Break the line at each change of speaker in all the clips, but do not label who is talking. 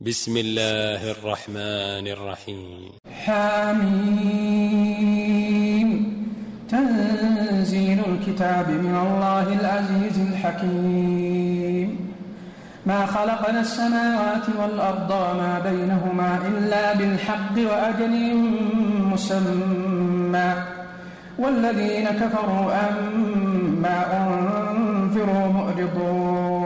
بسم الله الرحمن الرحيم حميم تنزيل الكتاب من الله العزيز الحكيم ما خلقنا السماوات والأرض وما بينهما إلا بالحق وأجل مسمى والذين كفروا أما أنفروا مؤرضون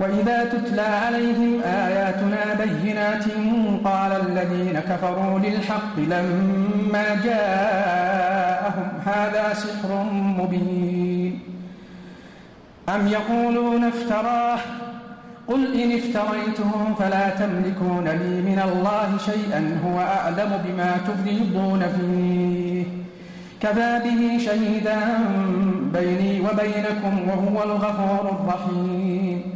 وإذا تتلى عليهم آياتنا بينات قال الذين كفروا للحق لما جاءهم هذا سحر مبين أم يقولون افتراه قل إن افتريته فلا تملكون لي من الله شيئا هو أعلم بما تفرضون فيه كفى به شهيدا بيني وبينكم وهو الغفور الرحيم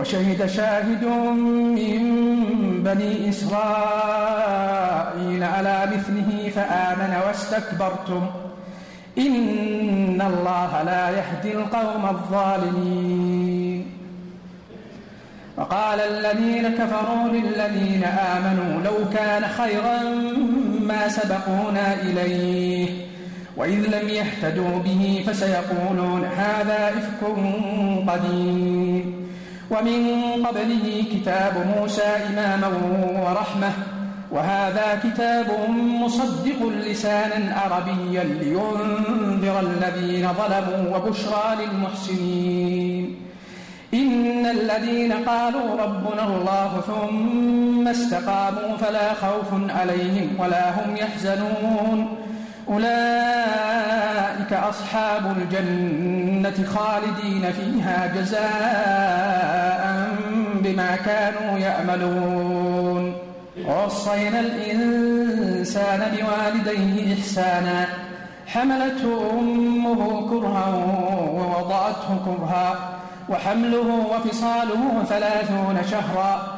وشهد شاهد من بني إسرائيل على مثله فآمن واستكبرتم إن الله لا يهدي القوم الظالمين وقال الذين كفروا للذين آمنوا لو كان خيرا ما سبقونا إليه وإذ لم يهتدوا به فسيقولون هذا إفك قديم ومن قبله كتاب موسى إماما ورحمة وهذا كتاب مصدق لسانا عربيا لينذر الذين ظلموا وبشرى للمحسنين إن الذين قالوا ربنا الله ثم استقاموا فلا خوف عليهم ولا هم يحزنون أولئك أصحاب الجنة خالدين فيها جزاء بما كانوا يأملون وصينا الإنسان بوالديه إحسانا حملته أمه كرها ووضعته كرها وحمله وفصاله ثلاثون شهرا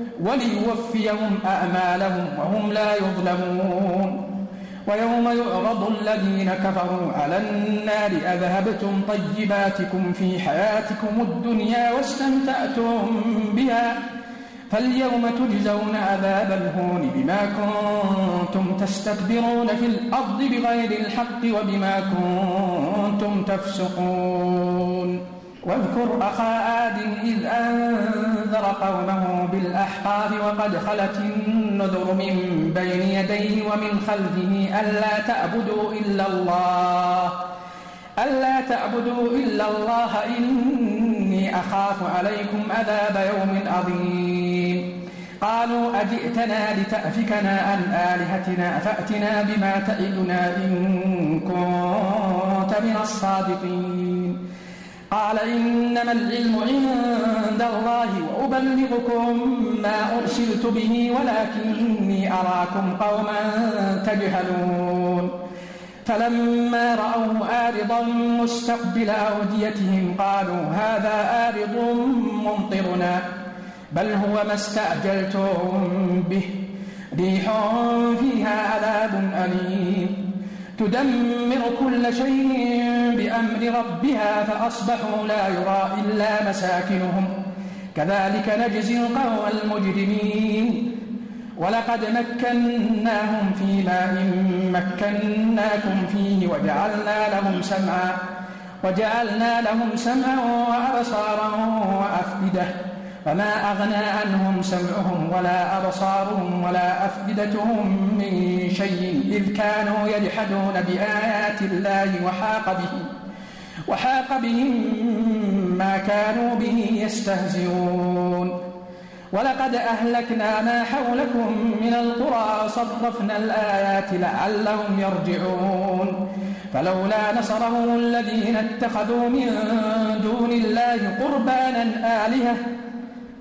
وليوفيهم أعمالهم وهم لا يظلمون ويوم يعرض الذين كفروا على النار أذهبتم طيباتكم في حياتكم الدنيا واستمتعتم بها فاليوم تجزون عذاب الهون بما كنتم تستكبرون في الأرض بغير الحق وبما كنتم تفسقون واذكر أخا آد إذ أنذر قومه بالأحقاف وقد خلت النذر من بين يديه ومن خلفه ألا تعبدوا إلا الله ألا تعبدوا إلا الله إني أخاف عليكم عذاب يوم عظيم قالوا أجئتنا لتأفكنا عن آلهتنا فأتنا بما تعدنا إن كنت من الصادقين قال إنما العلم عند الله وأبلغكم ما أرسلت به ولكني أراكم قوما تجهلون فلما رأوا آرضا مستقبل أوديتهم قالوا هذا آرض ممطرنا بل هو ما استعجلتم به ريح فيها عذاب أليم تدمر كل شيء بأمر ربها فأصبحوا لا يرى إلا مساكنهم كذلك نجزي القوم المجرمين ولقد مكناهم في ماء مكناكم فيه وجعلنا لهم سمعا وجعلنا لهم سمعا وأبصارا وأفئدة فما أغنى عنهم سمعهم ولا أبصارهم ولا أفئدتهم من شيء إذ كانوا يجحدون بآيات الله وحاق بهم وحاق بهم ما كانوا به يستهزئون ولقد أهلكنا ما حولكم من القرى صرفنا الآيات لعلهم يرجعون فلولا نصرهم الذين اتخذوا من دون الله قربانا آلهة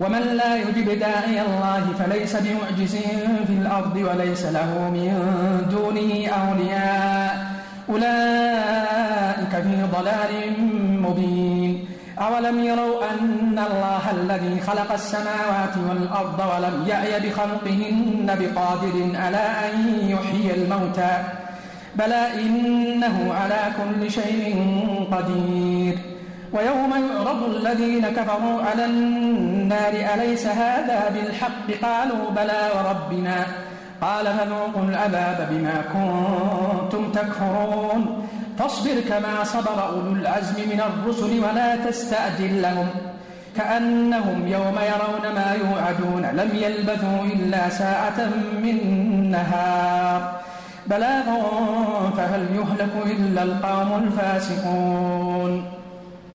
ومن لا يجب داعي الله فليس بمعجز في الأرض وليس له من دونه أولياء أولئك في ضلال مبين أولم يروا أن الله الذي خلق السماوات والأرض ولم يأي بخلقهن بقادر على أن يحيي الموتى بلى إنه على كل شيء قدير ويوم يعرض الذين كفروا على النار أليس هذا بالحق قالوا بلى وربنا قال فذوقوا العذاب بما كنتم تكفرون فاصبر كما صبر أولو العزم من الرسل ولا تستعجل لهم كأنهم يوم يرون ما يوعدون لم يلبثوا إلا ساعة من نهار بلاغ فهل يهلك إلا القوم الفاسقون